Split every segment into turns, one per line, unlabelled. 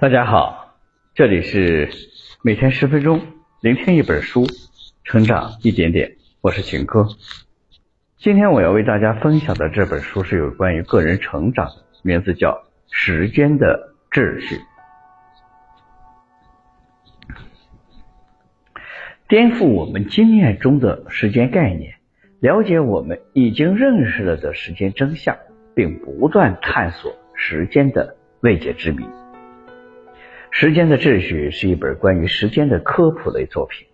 大家好，这里是每天十分钟聆听一本书，成长一点点。我是秦哥。今天我要为大家分享的这本书是有关于个人成长，名字叫《时间的秩序》，颠覆我们经验中的时间概念，了解我们已经认识了的时间真相，并不断探索时间的未解之谜。时间的秩序是一本关于时间的科普类作品。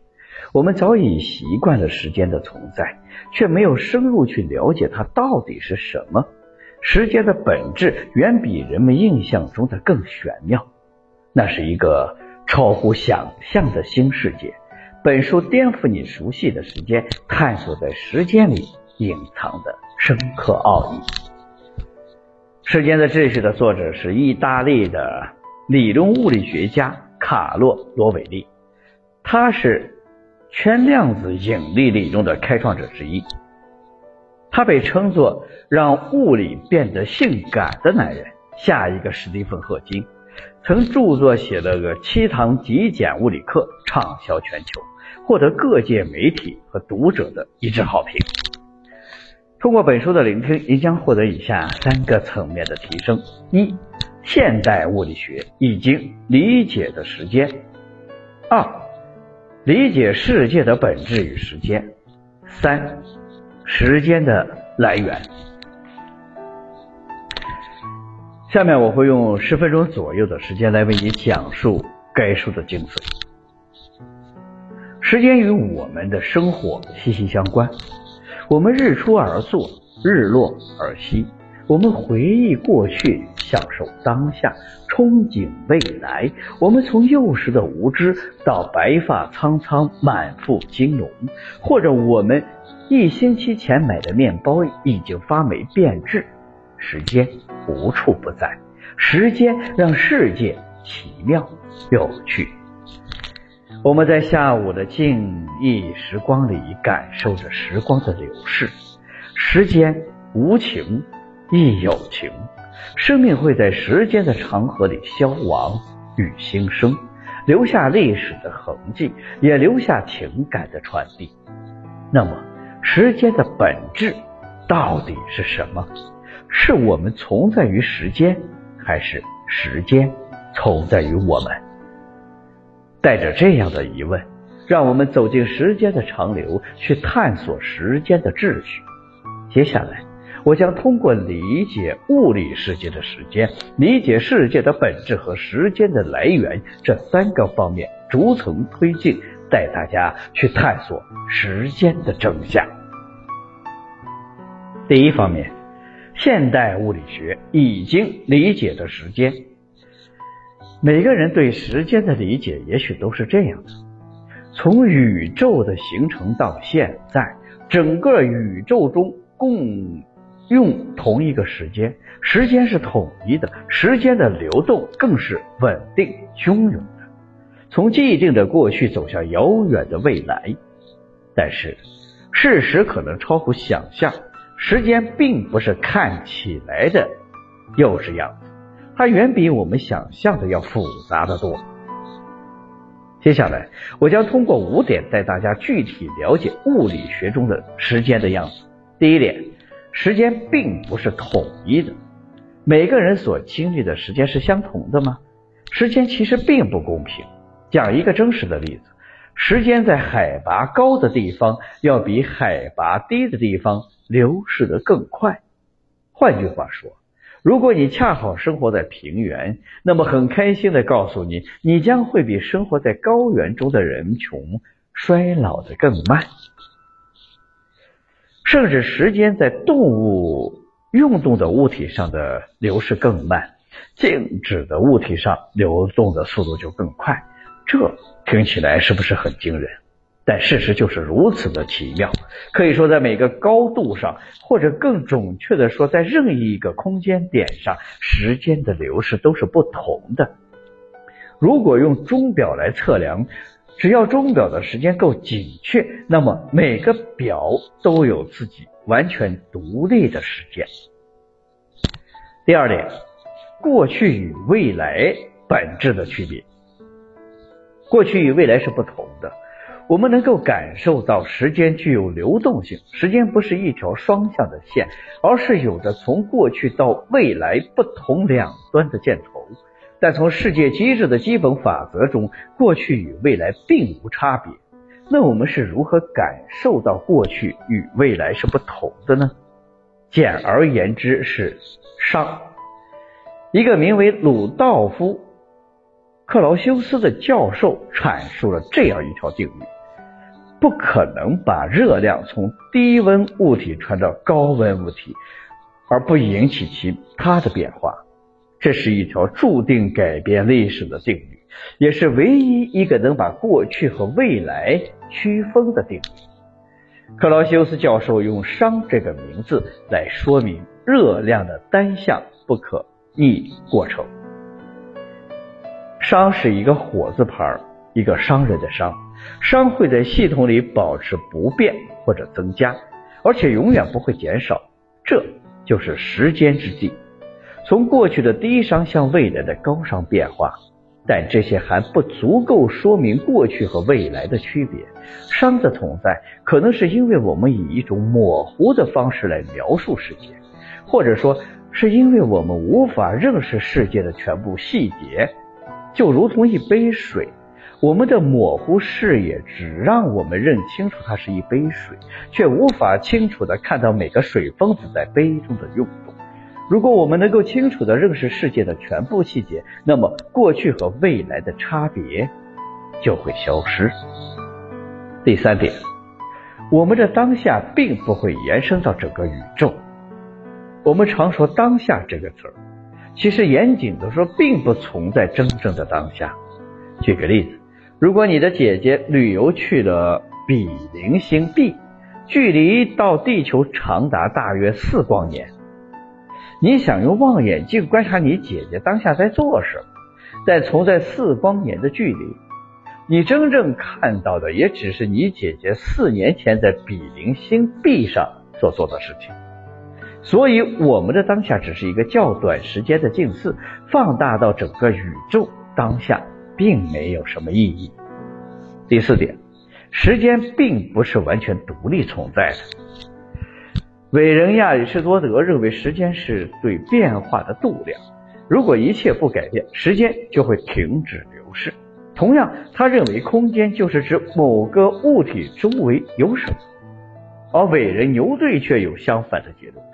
我们早已习惯了时间的存在，却没有深入去了解它到底是什么。时间的本质远比人们印象中的更玄妙，那是一个超乎想象的新世界。本书颠覆你熟悉的时间，探索在时间里隐藏的深刻奥义。时间的秩序的作者是意大利的。理论物理学家卡洛罗韦利，他是圈量子引力理论的开创者之一。他被称作让物理变得性感的男人。下一个史蒂芬赫金曾著作写了个《七堂极简物理课》，畅销全球，获得各界媒体和读者的一致好评。通过本书的聆听，您将获得以下三个层面的提升：一。现代物理学已经理解的时间。二、理解世界的本质与时间。三、时间的来源。下面我会用十分钟左右的时间来为你讲述该书的精髓。时间与我们的生活息息相关，我们日出而作，日落而息。我们回忆过去，享受当下，憧憬未来。我们从幼时的无知到白发苍苍、满腹经纶，或者我们一星期前买的面包已经发霉变质。时间无处不在，时间让世界奇妙有趣。我们在下午的静谧时光里，感受着时光的流逝。时间无情。亦有情，生命会在时间的长河里消亡与新生，留下历史的痕迹，也留下情感的传递。那么，时间的本质到底是什么？是我们存在于时间，还是时间存在于我们？带着这样的疑问，让我们走进时间的长流，去探索时间的秩序。接下来。我将通过理解物理世界的时间，理解世界的本质和时间的来源这三个方面，逐层推进，带大家去探索时间的真相。第一方面，现代物理学已经理解的时间。每个人对时间的理解，也许都是这样的：从宇宙的形成到现在，整个宇宙中共。用同一个时间，时间是统一的，时间的流动更是稳定汹涌的，从既定的过去走向遥远的未来。但是，事实可能超乎想象，时间并不是看起来的幼稚样子，它远比我们想象的要复杂的多。接下来，我将通过五点带大家具体了解物理学中的时间的样子。第一点。时间并不是统一的，每个人所经历的时间是相同的吗？时间其实并不公平。讲一个真实的例子，时间在海拔高的地方要比海拔低的地方流逝的更快。换句话说，如果你恰好生活在平原，那么很开心的告诉你，你将会比生活在高原中的人穷，衰老的更慢。甚至时间在动物运动的物体上的流逝更慢，静止的物体上流动的速度就更快。这听起来是不是很惊人？但事实就是如此的奇妙。可以说，在每个高度上，或者更准确的说，在任意一个空间点上，时间的流逝都是不同的。如果用钟表来测量。只要钟表的时间够准确，那么每个表都有自己完全独立的时间。第二点，过去与未来本质的区别。过去与未来是不同的，我们能够感受到时间具有流动性，时间不是一条双向的线，而是有着从过去到未来不同两端的箭头。但从世界机制的基本法则中，过去与未来并无差别。那我们是如何感受到过去与未来是不同的呢？简而言之，是熵。一个名为鲁道夫。克劳修斯的教授阐述了这样一条定律：不可能把热量从低温物体传到高温物体，而不引起其他的变化。这是一条注定改变历史的定律，也是唯一一个能把过去和未来区分的定律。克劳修斯教授用“熵”这个名字来说明热量的单向不可逆过程。熵是一个火字旁，一个商人的商。熵会在系统里保持不变或者增加，而且永远不会减少。这就是时间之计，从过去的低商向未来的高商变化。但这些还不足够说明过去和未来的区别。熵的存在，可能是因为我们以一种模糊的方式来描述世界，或者说是因为我们无法认识世界的全部细节。就如同一杯水，我们的模糊视野只让我们认清楚它是一杯水，却无法清楚地看到每个水分子在杯中的用。如果我们能够清楚的认识世界的全部细节，那么过去和未来的差别就会消失。第三点，我们的当下并不会延伸到整个宇宙。我们常说“当下”这个词儿。其实严谨的说，并不存在真正的当下。举个例子，如果你的姐姐旅游去了比邻星 B，距离到地球长达大约四光年，你想用望远镜观察你姐姐当下在做什么，但存在四光年的距离，你真正看到的也只是你姐姐四年前在比邻星 B 上所做的事情。所以，我们的当下只是一个较短时间的近似，放大到整个宇宙当下，并没有什么意义。第四点，时间并不是完全独立存在的。伟人亚里士多德认为，时间是对变化的度量。如果一切不改变，时间就会停止流逝。同样，他认为空间就是指某个物体周围有什么，而伟人牛顿却有相反的结论。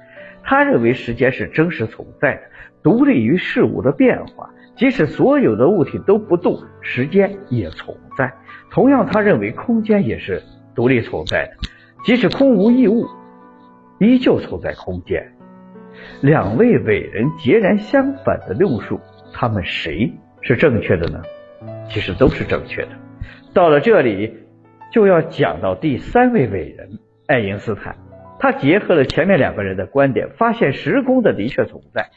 他认为时间是真实存在的，独立于事物的变化。即使所有的物体都不动，时间也存在。同样，他认为空间也是独立存在的，即使空无一物，依旧存在空间。两位伟人截然相反的论述，他们谁是正确的呢？其实都是正确的。到了这里，就要讲到第三位伟人爱因斯坦。他结合了前面两个人的观点，发现时空的的确存在，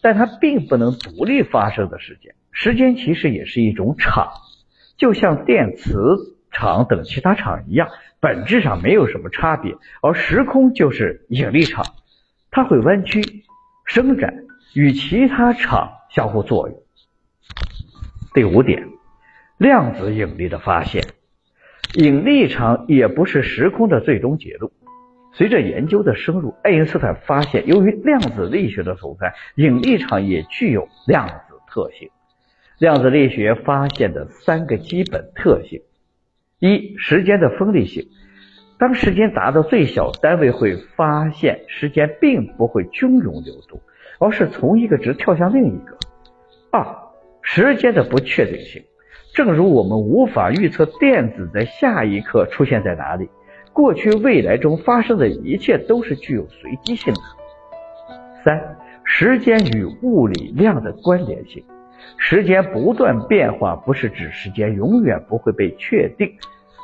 但它并不能独立发生的时间。时间其实也是一种场，就像电磁场等其他场一样，本质上没有什么差别。而时空就是引力场，它会弯曲、伸展，与其他场相互作用。第五点，量子引力的发现，引力场也不是时空的最终结论。随着研究的深入，爱因斯坦发现，由于量子力学的存在，引力场也具有量子特性。量子力学发现的三个基本特性：一、时间的分立性，当时间达到最小单位，会发现时间并不会均匀流动，而是从一个值跳向另一个；二、时间的不确定性，正如我们无法预测电子在下一刻出现在哪里。过去、未来中发生的一切都是具有随机性的。三、时间与物理量的关联性。时间不断变化，不是指时间永远不会被确定。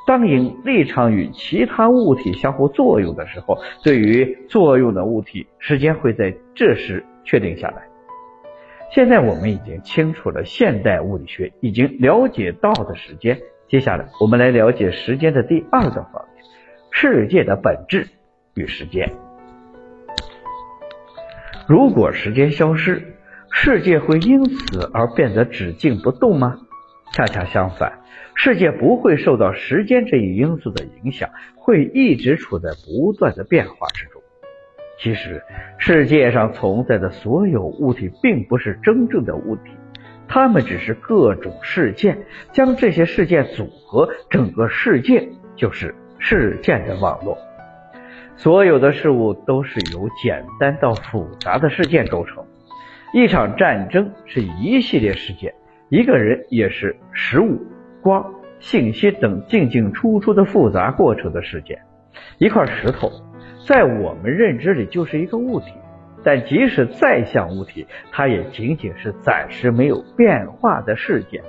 当引力场与其他物体相互作用的时候，对于作用的物体，时间会在这时确定下来。现在我们已经清楚了现代物理学已经了解到的时间，接下来我们来了解时间的第二个方面。世界的本质与时间。如果时间消失，世界会因此而变得只静不动吗？恰恰相反，世界不会受到时间这一因素的影响，会一直处在不断的变化之中。其实，世界上存在的所有物体并不是真正的物体，它们只是各种事件。将这些事件组合，整个世界就是事件的网络。所有的事物都是由简单到复杂的事件构成。一场战争是一系列事件，一个人也是食物、光、信息等进进出出的复杂过程的事件。一块石头在我们认知里就是一个物体，但即使再像物体，它也仅仅是暂时没有变化的事件。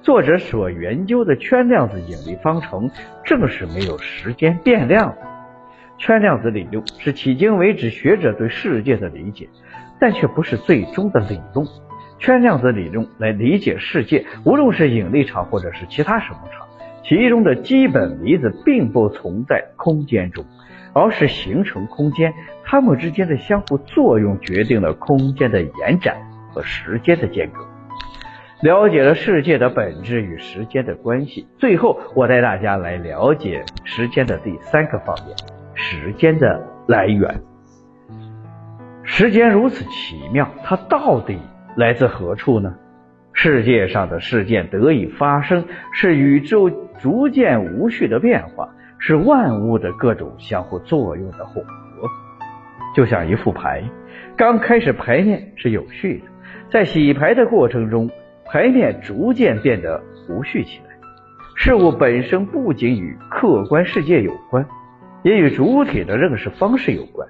作者所研究的圈量子引力方程正是没有时间变量的。圈量子理论是迄今为止学者对世界的理解，但却不是最终的理论。圈量子理论来理解世界，无论是引力场或者是其他什么场，其中的基本离子并不存在空间中，而是形成空间。它们之间的相互作用决定了空间的延展和时间的间隔。了解了世界的本质与时间的关系，最后我带大家来了解时间的第三个方面。时间的来源，时间如此奇妙，它到底来自何处呢？世界上的事件得以发生，是宇宙逐渐无序的变化，是万物的各种相互作用的混合。就像一副牌，刚开始牌面是有序的，在洗牌的过程中，牌面逐渐变得无序起来。事物本身不仅与客观世界有关。也与主体的认识方式有关。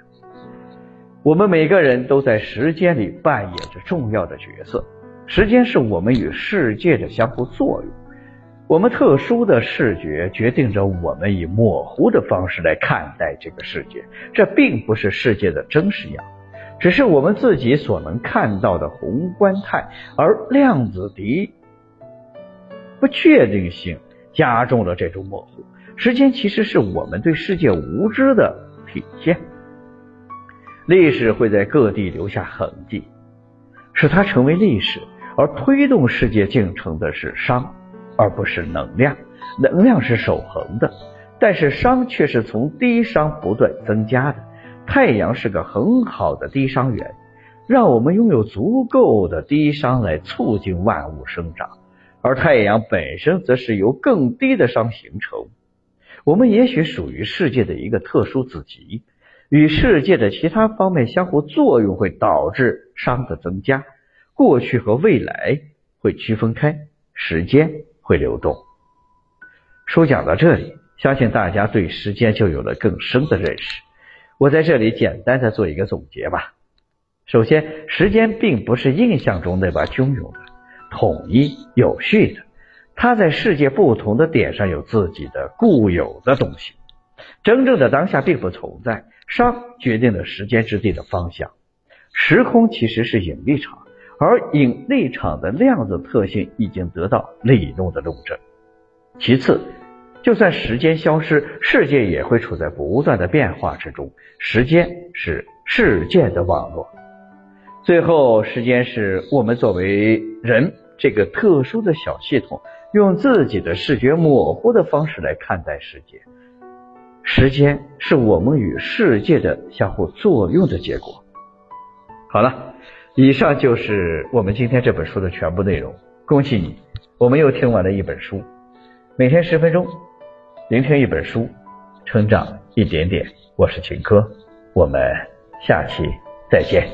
我们每个人都在时间里扮演着重要的角色。时间是我们与世界的相互作用。我们特殊的视觉决定着我们以模糊的方式来看待这个世界。这并不是世界的真实样，只是我们自己所能看到的宏观态。而量子的不确定性加重了这种模糊。时间其实是我们对世界无知的体现。历史会在各地留下痕迹，使它成为历史。而推动世界进程的是熵，而不是能量。能量是守恒的，但是熵却是从低熵不断增加的。太阳是个很好的低熵源，让我们拥有足够的低熵来促进万物生长。而太阳本身则是由更低的熵形成。我们也许属于世界的一个特殊子集，与世界的其他方面相互作用，会导致熵的增加。过去和未来会区分开，时间会流动。书讲到这里，相信大家对时间就有了更深的认识。我在这里简单的做一个总结吧。首先，时间并不是印象中那般汹涌的、统一、有序的。它在世界不同的点上有自己的固有的东西，真正的当下并不存在。熵决定了时间之地的方向，时空其实是引力场，而引力场的量子特性已经得到理论的论证。其次，就算时间消失，世界也会处在不断的变化之中。时间是事件的网络。最后，时间是我们作为人这个特殊的小系统。用自己的视觉模糊的方式来看待世界，时间是我们与世界的相互作用的结果。好了，以上就是我们今天这本书的全部内容。恭喜你，我们又听完了一本书。每天十分钟，聆听一本书，成长一点点。我是秦科，我们下期再见。